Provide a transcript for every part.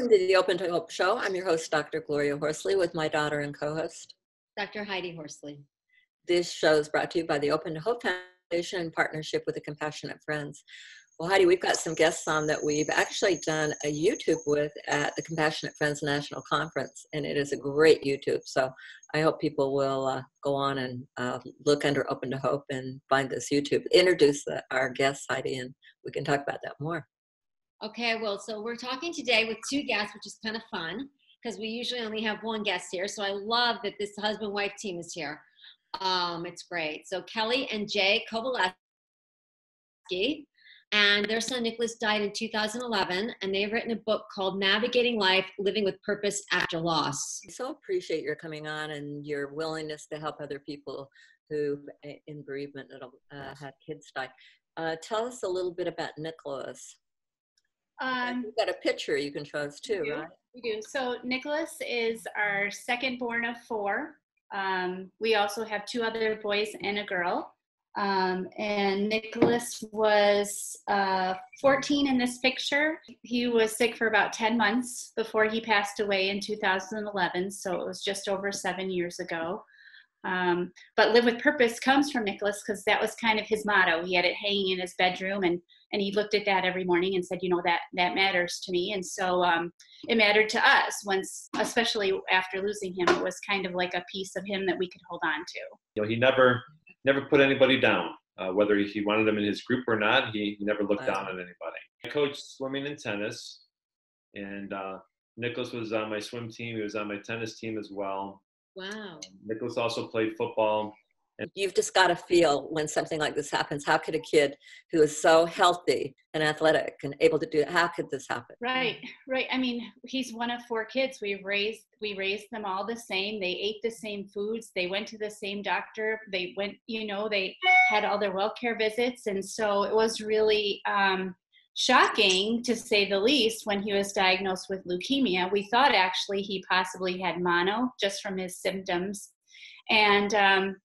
Welcome to the Open to Hope Show. I'm your host, Dr. Gloria Horsley, with my daughter and co host, Dr. Heidi Horsley. This show is brought to you by the Open to Hope Foundation in partnership with the Compassionate Friends. Well, Heidi, we've got some guests on that we've actually done a YouTube with at the Compassionate Friends National Conference, and it is a great YouTube. So I hope people will uh, go on and uh, look under Open to Hope and find this YouTube. Introduce the, our guests, Heidi, and we can talk about that more. Okay, well, so we're talking today with two guests, which is kind of fun because we usually only have one guest here. So I love that this husband wife team is here. Um, it's great. So Kelly and Jay Kovaleski and their son Nicholas died in 2011, and they've written a book called Navigating Life Living with Purpose After Loss. I so appreciate your coming on and your willingness to help other people who, in bereavement, uh, had kids die. Uh, tell us a little bit about Nicholas. Um, You've got a picture you can show us too, we right? We do. So Nicholas is our second born of four. Um, we also have two other boys and a girl. Um, and Nicholas was uh, 14 in this picture. He was sick for about 10 months before he passed away in 2011, so it was just over seven years ago. Um, but live with purpose comes from Nicholas because that was kind of his motto. He had it hanging in his bedroom, and and he looked at that every morning and said, you know, that that matters to me. And so um, it mattered to us once, especially after losing him. It was kind of like a piece of him that we could hold on to. You know, he never never put anybody down. Uh, whether he wanted them in his group or not, he, he never looked down on anybody. I coached swimming and tennis, and uh, Nicholas was on my swim team. He was on my tennis team as well. Wow. Nicholas also played football. You've just got to feel when something like this happens. How could a kid who is so healthy and athletic and able to do it, how could this happen? Right, right. I mean, he's one of four kids. We raised we raised them all the same. They ate the same foods. They went to the same doctor. They went, you know, they had all their well care visits, and so it was really um, shocking to say the least when he was diagnosed with leukemia. We thought actually he possibly had mono just from his symptoms, and um,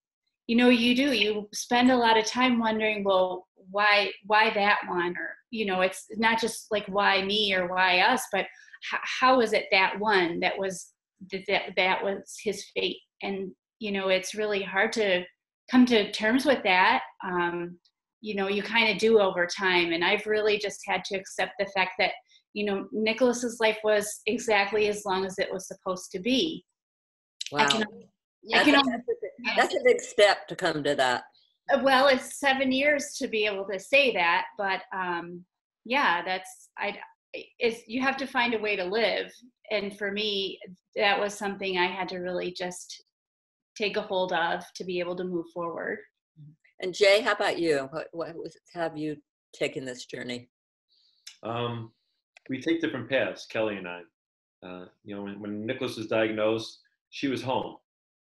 you know you do you spend a lot of time wondering well why why that one? Or you know it's not just like why me or why us but h- how is it that one that was that that was his fate? And you know it's really hard to come to terms with that um, you know you kind of do over time and i've really just had to accept the fact that you know nicholas's life was exactly as long as it was supposed to be wow. I can, I can that's a big step to come to that. Uh, well, it's seven years to be able to say that, but um, yeah, that's I. It's you have to find a way to live, and for me, that was something I had to really just take a hold of to be able to move forward. And Jay, how about you? What, what have you taken this journey? Um, we take different paths, Kelly and I. Uh, you know, when, when Nicholas was diagnosed, she was home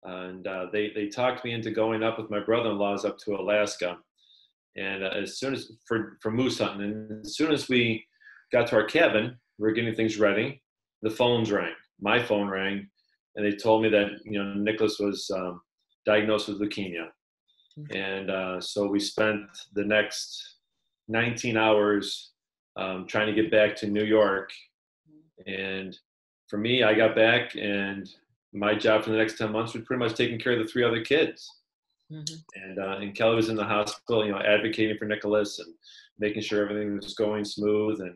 and uh, they they talked me into going up with my brother-in-laws up to Alaska, and uh, as soon as for for moose hunting, and as soon as we got to our cabin, we were getting things ready. The phones rang. My phone rang, and they told me that you know Nicholas was um, diagnosed with leukemia. And uh, so we spent the next 19 hours um, trying to get back to New York, and for me, I got back and my job for the next 10 months was pretty much taking care of the three other kids. Mm-hmm. And, uh, and Kelly was in the hospital, you know, advocating for Nicholas and making sure everything was going smooth. And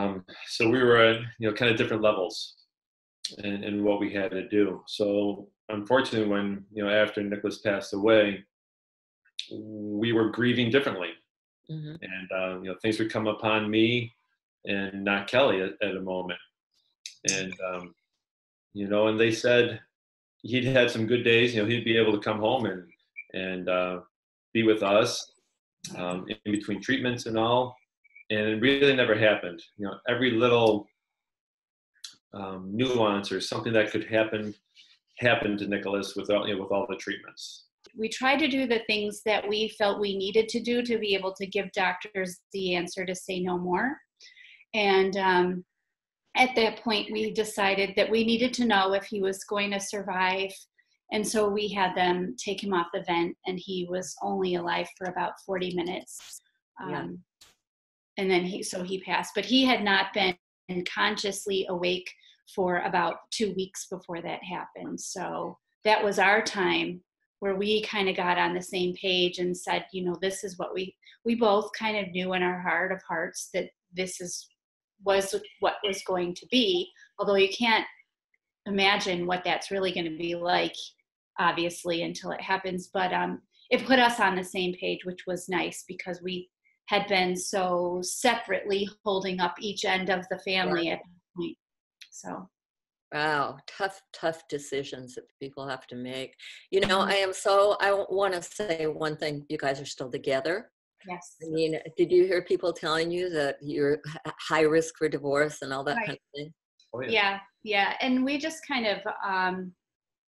um, so we were at, you know, kind of different levels in, in what we had to do. So unfortunately, when, you know, after Nicholas passed away, we were grieving differently. Mm-hmm. And, uh, you know, things would come upon me and not Kelly at, at a moment. And, um, you know, and they said he'd had some good days. You know, he'd be able to come home and and uh, be with us um, in between treatments and all. And it really never happened. You know, every little um, nuance or something that could happen happened to Nicholas with all, you know, with all the treatments. We tried to do the things that we felt we needed to do to be able to give doctors the answer to say no more. And um, at that point, we decided that we needed to know if he was going to survive. And so we had them take him off the vent, and he was only alive for about 40 minutes. Um, yeah. And then he, so he passed. But he had not been consciously awake for about two weeks before that happened. So that was our time where we kind of got on the same page and said, you know, this is what we we both kind of knew in our heart of hearts that this is was what was going to be. Although you can't imagine what that's really going to be like, obviously, until it happens. But um, it put us on the same page, which was nice because we had been so separately holding up each end of the family at. So Wow, tough, tough decisions that people have to make. You know. I am so, I want to say one thing, you guys are still together. yes, I mean, did you hear people telling you that you're high risk for divorce and all that Right. kind of thing? Oh, yeah, yeah, and we just kind of, um,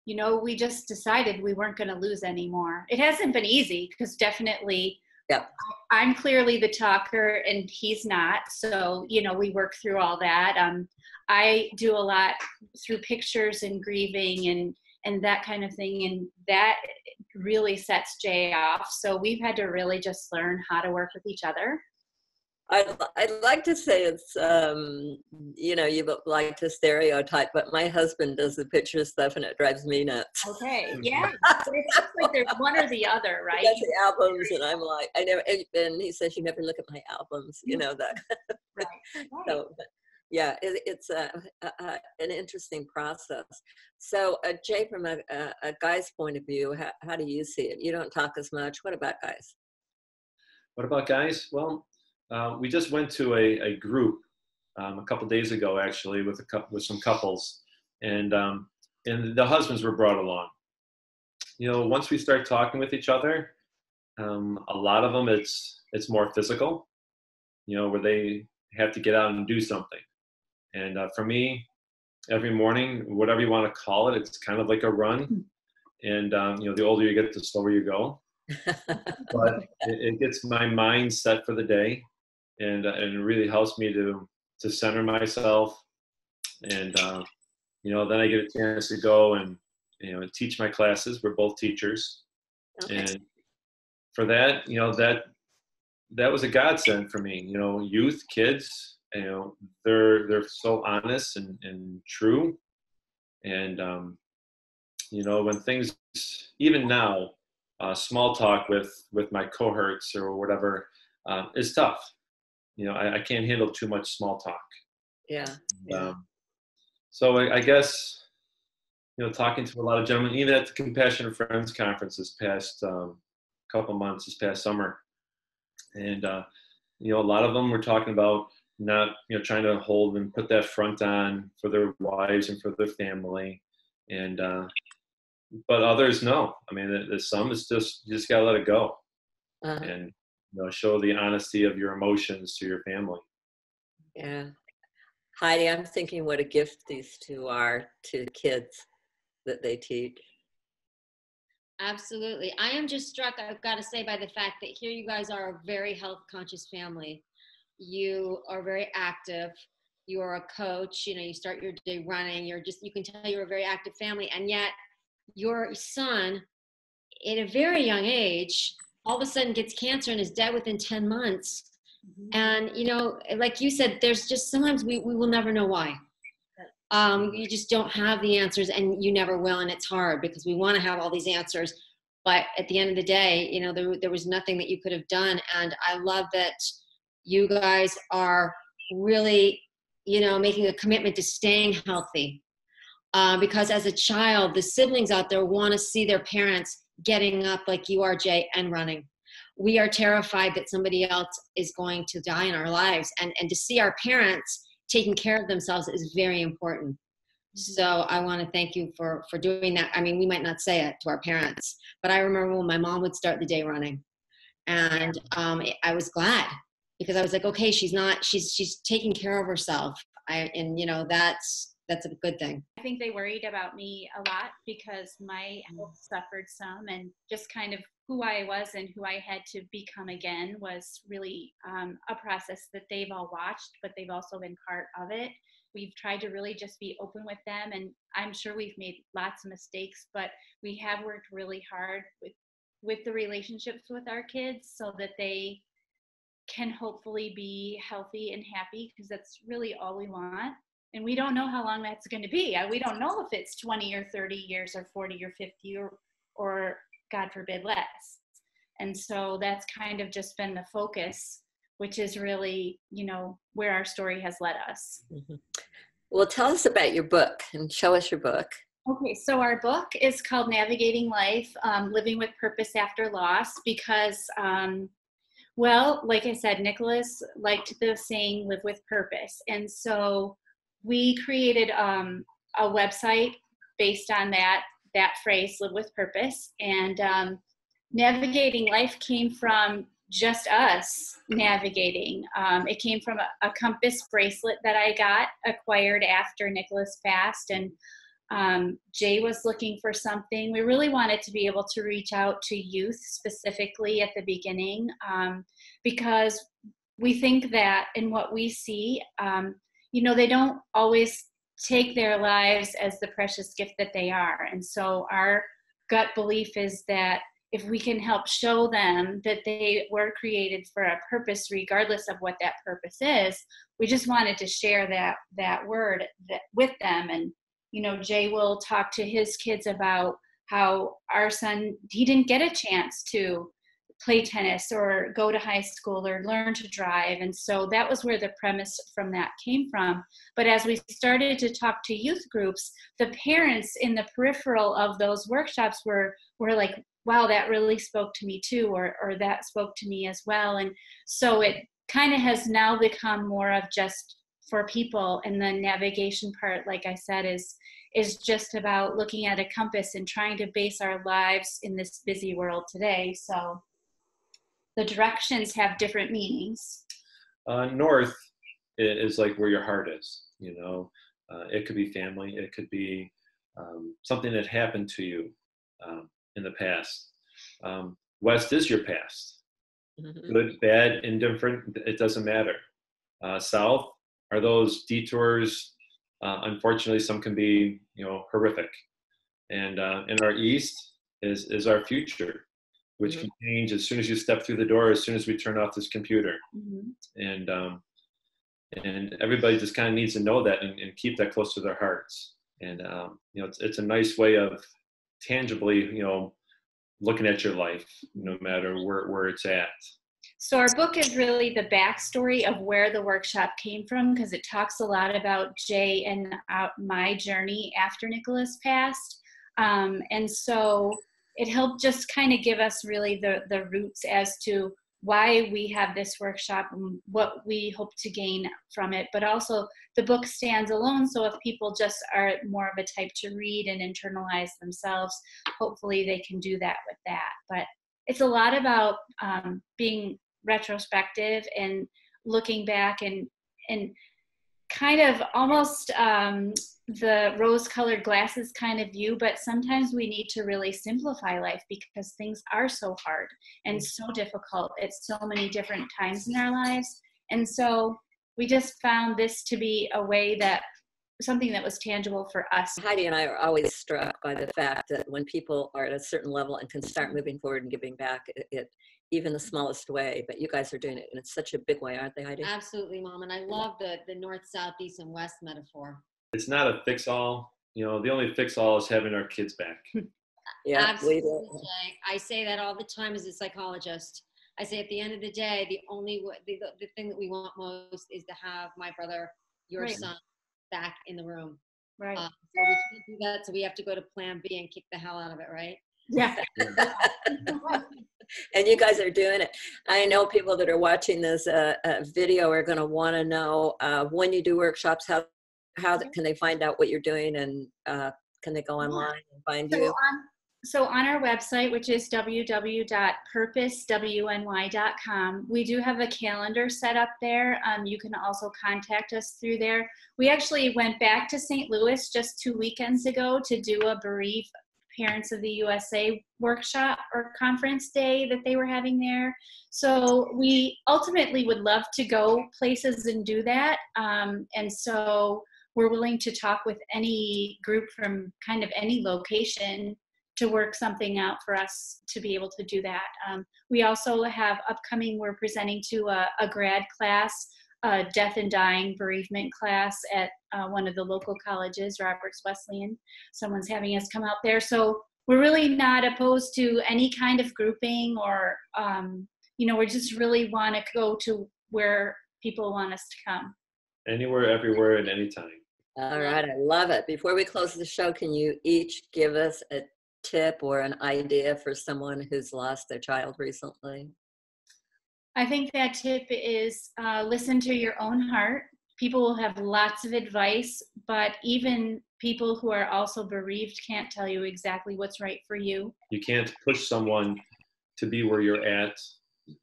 you know, we just decided we weren't going to lose anymore. It hasn't been easy because definitely, Yep. I'm clearly the talker and he's not. So you know, we work through all that. Um, I do a lot through pictures and grieving and and that kind of thing, and that really sets Jay off. So we've had to really just learn how to work with each other. I'd, I'd like to say it's, um, you know, you like to stereotype, but my husband does the picture stuff and it drives me nuts. Okay, yeah, but it's like there's one or the other, He right? does the albums and I'm like, I never, and- he says, you never look at my albums, you know, that. Right, right. So, yeah, it, it's a, a, a, an interesting process. So, uh, Jay, from a, a, guy's point of view, how, how do you see it? You don't talk as much. What about guys? What about guys? Well, uh, we just went to a, a group um, a couple days ago, actually, with a couple with some couples, and um, and the husbands were brought along. You know, once we start talking with each other, um, a lot of them it's it's more physical. You know, where they have to get out and do something. And uh, for me, every morning, whatever you want to call it, it's kind of like a run. And um, you know, the older you get, the slower you go. But it, it gets my mind set for the day and uh, and it really helps me to to center myself. And uh, you know then i get a chance to go and you know and teach my classes. We're both teachers. Okay. and for that you know that that was a godsend for me. You know youth kids you know they're they're so honest and, and true and um, you know when things even now uh, small talk with with my cohorts or whatever uh, is tough. You know, I, I can't handle too much small talk. yeah. Yeah. Um, so I, I guess you know, talking to a lot of gentlemen, even at the Compassionate Friends conference this past um, couple months, this past summer, and uh, you know, a lot of them were talking about not you know trying to hold and put that front on for their wives and for their family, and uh, but others no. I mean, the, the some is just you just gotta let it go Uh-huh. and you know show the honesty of your emotions to your family. Yeah. Heidi, I'm thinking what a gift these two are to kids that they teach. Absolutely. I am just struck, I've got to say, by the fact that here you guys are a very health conscious family. You are very active. You are a coach. You know, you start your day running. You're just, you can tell you're a very active family. And yet, your son, at a very young age, all of a sudden gets cancer and is dead within 10 months. And, you know, like you said, there's just sometimes we, we will never know why. Um, you just don't have the answers and you never will. And it's hard because we want to have all these answers. But at the end of the day, you know, there, there was nothing that you could have done. And I love that you guys are really, you know, making a commitment to staying healthy. Uh, because as a child, the siblings out there want to see their parents getting up like you are, Jay, and running. We are terrified that somebody else is going to die in our lives. And, and to see our parents taking care of themselves is very important. So I want to thank you for for doing that. I mean, we might not say it to our parents, but I remember when my mom would start the day running, and um, I was glad because I was like, okay, she's not she's she's taking care of herself. I and you know that's that's a good thing. I think they worried about me a lot because my health suffered some, and just kind of who I was and who I had to become again was really um, a process that they've all watched, but they've also been part of it. We've tried to really just be open with them, and I'm sure we've made lots of mistakes, but we have worked really hard with with the relationships with our kids so that they can hopefully be healthy and happy because that's really all we want. And we don't know how long that's going to be. We don't know if it's 20 or 30 years or 40 or 50 or, or God forbid, less. And so that's kind of just been the focus, which is really, you know, where our story has led us. Mm-hmm. Well, tell us about your book and show us your book. Okay, so our book is called Navigating Life um, Living with Purpose After Loss because, um, well, like I said, Nicholas liked the saying live with purpose. And so we created um, a website based on that that phrase live with purpose and um, navigating life came from just us navigating. Um, it came from a, a, compass bracelet that I got acquired after Nicholas passed, and um, Jay was looking for something. We really wanted to be able to reach out to youth specifically at the beginning um, because we think that in what we see, um, you know, they don't always take their lives as the precious gift that they are. And so our gut belief is that if we can help show them that they were created for a purpose regardless of what that purpose is we just wanted to share that that word that, with them and you know jay will talk to his kids about how our son he didn't get a chance to play tennis or go to high school or learn to drive. And so that was where the premise from that came from. But as we started to talk to youth groups the parents in the peripheral of those workshops were were like wow that really spoke to me too or or that spoke to me as well. And so it kind of has now become more of just for people and the navigation part like i said is is just about looking at a compass and trying to base our lives in this busy world today so the directions have different meanings uh, north is like where your heart is you know uh, it could be family it could be um, something that happened to you um, in the past. Um, West is your past. Mm-hmm. Good, bad, indifferent, it doesn't matter. Uh, South are those detours. Uh, unfortunately, some can be, you know, horrific. And uh, in our East is is our future, which mm-hmm. can change as soon as you step through the door, as soon as we turn off this computer. Mm-hmm. And um, and everybody just kind of needs to know that and, and, keep that close to their hearts. And um, you know, it's it's a nice way of tangibly, you know, looking at your life, no matter where, where it's at. So our book is really the backstory of where the workshop came from because it talks a lot about Jay and uh, my journey after Nicholas passed. Um, and so it helped just kind of give us really the, the roots as to why we have this workshop and what we hope to gain from it. But also, the book stands alone, so if people just are more of a type to read and internalize themselves, hopefully they can do that with that. But it's a lot about um, being retrospective and looking back and and kind of almost um, the rose colored glasses kind of view, but sometimes we need to really simplify life because things are so hard and mm. so difficult at so many different times in our lives. And so we just found this to be a way that something that was tangible for us. Heidi and I are always struck by the fact that when people are at a certain level and can start moving forward and giving back, it, it even the smallest way, but you guys are doing it in such a big way, aren't they, Heidi? Absolutely, Mom. And I love the, the north, south, east, and west metaphor. It's not a fix all. You know, the only fix all is having our kids back. yeah, absolutely. I say that all the time as a psychologist. I say at the end of the day, the only the, the thing that we want most is to have my brother, your right. son, back in the room. Right. Uh, so we can't do that, so we have to go to Plan B and kick the hell out of it, right? Yeah. and you guys are doing it. I know people that are watching this uh, uh, video are going to want to know uh, when you do workshops, how how can they find out what you're doing, and uh, can they go online and find so you? On, so on our website, which is www.purposewny.com, we do have a calendar set up there. Um, you can also contact us through there. We actually went back to St. Louis just two weekends ago to do a bereave Parents of the USA workshop or conference day that they were having there. So we ultimately would love to go places and do that. Um, and so we're willing to talk with any group from kind of any location to work something out for us to be able to do that. Um, we also have upcoming. We're presenting to a, a grad class, a death and dying bereavement class at uh, one of the local colleges, Roberts Wesleyan. Someone's having us come out there, so we're really not opposed to any kind of grouping or um, you know we just really want to go to where people want us to come Anywhere, everywhere, and anytime. All right, I love it. Before we close the show, can you each give us a tip or an idea for someone who's lost their child recently? i think that tip is uh, listen to your own heart people will have lots of advice but even people who are also bereaved can't tell you exactly what's right for you You can't push someone to be where you're at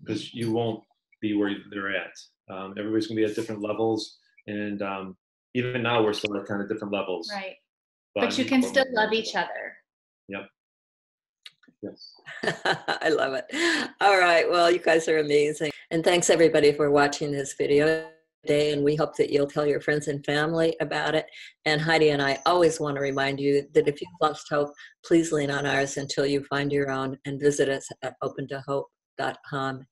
because you won't be where they're at. Um, everybody's gonna be at different levels, and um, even now we're still at kind of different levels. right but you can still love each other Yes. I love it. All right. Well, you guys are amazing. And thanks everybody for watching this video today. And we hope that you'll tell your friends and family about it. And Heidi and I always want to remind you that if you've lost hope, please lean on ours until you find your own and visit us at opentohope.com and